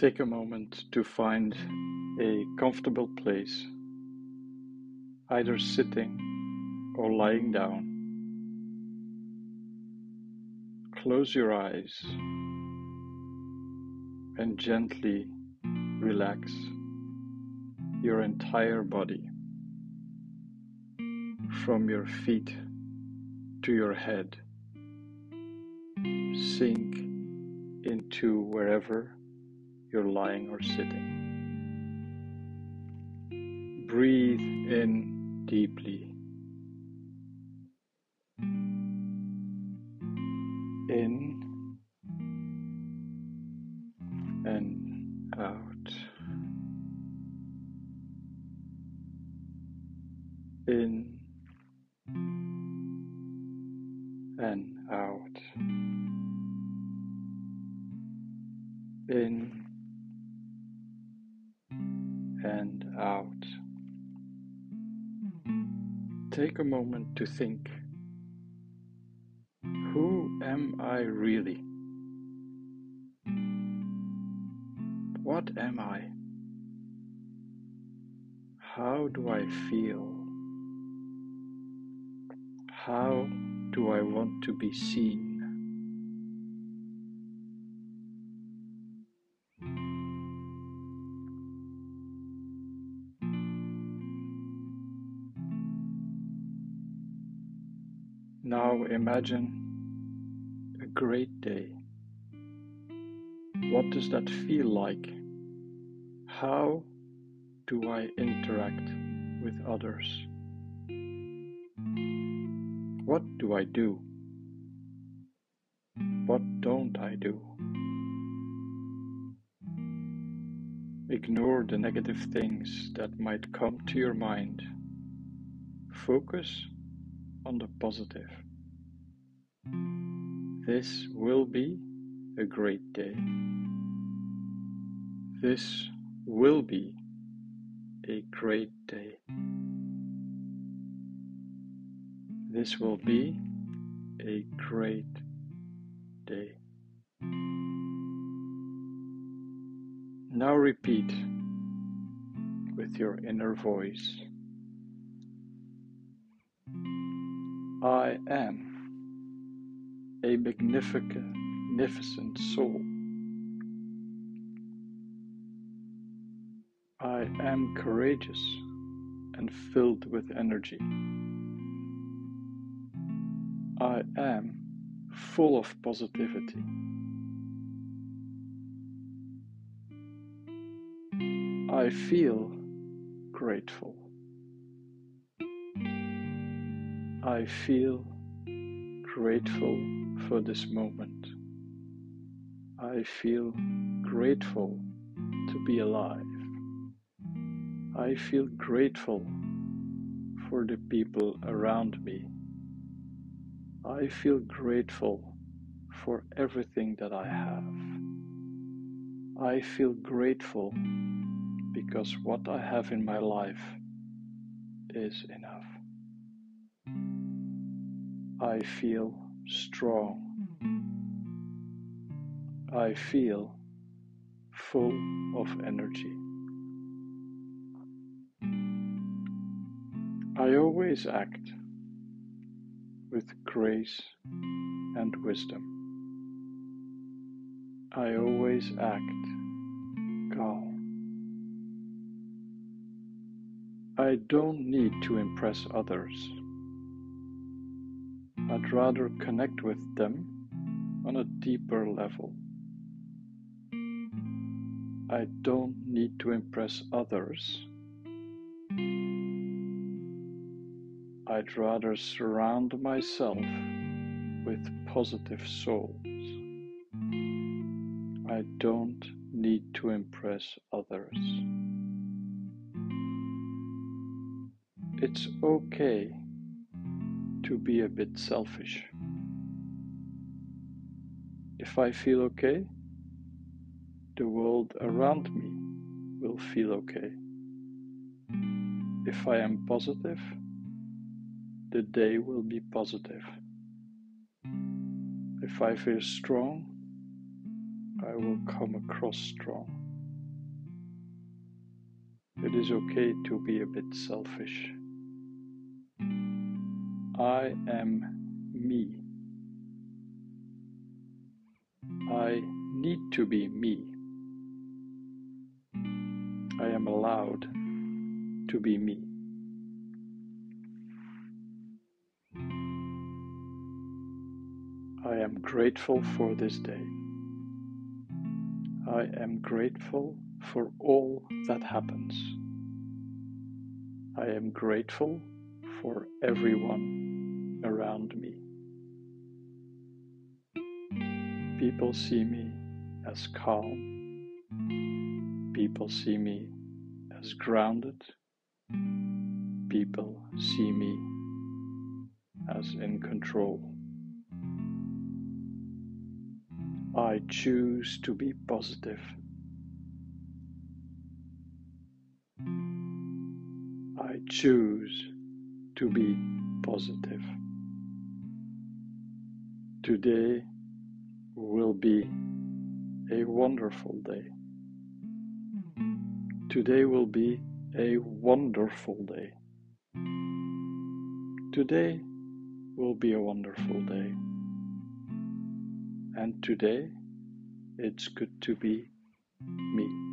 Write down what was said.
Take a moment to find a comfortable place, either sitting or lying down. Close your eyes and gently relax your entire body from your feet to your head. Sink into wherever you're lying or sitting. Breathe in deeply. In and out. In and out. In Take a moment to think who am I really? What am I? How do I feel? How do I want to be seen? Now imagine a great day. What does that feel like? How do I interact with others? What do I do? What don't I do? Ignore the negative things that might come to your mind. Focus on the positive. This will be a great day. This will be a great day. This will be a great day. Now repeat with your inner voice. I am a magnificent, magnificent soul. I am courageous and filled with energy. I am full of positivity. I feel grateful. I feel grateful for this moment. I feel grateful to be alive. I feel grateful for the people around me. I feel grateful for everything that I have. I feel grateful because what I have in my life is enough. I feel strong. I feel full of energy. I always act with grace and wisdom. I always act calm. I don't need to impress others. I'd rather connect with them on a deeper level. I don't need to impress others. I'd rather surround myself with positive souls. I don't need to impress others. It's okay to be a bit selfish. If I feel okay, the world around me will feel okay. If I am positive, the day will be positive. If I feel strong, I will come across strong. It is okay to be a bit selfish. I am me. I need to be me. I am allowed to be me. I am grateful for this day. I am grateful for all that happens. I am grateful for everyone around me. People see me as calm. People see me as grounded. People see me as in control. I choose to be positive. I choose to be positive. Today will be a wonderful day. Today will be a wonderful day. Today will be a wonderful day. And today it's good to be me.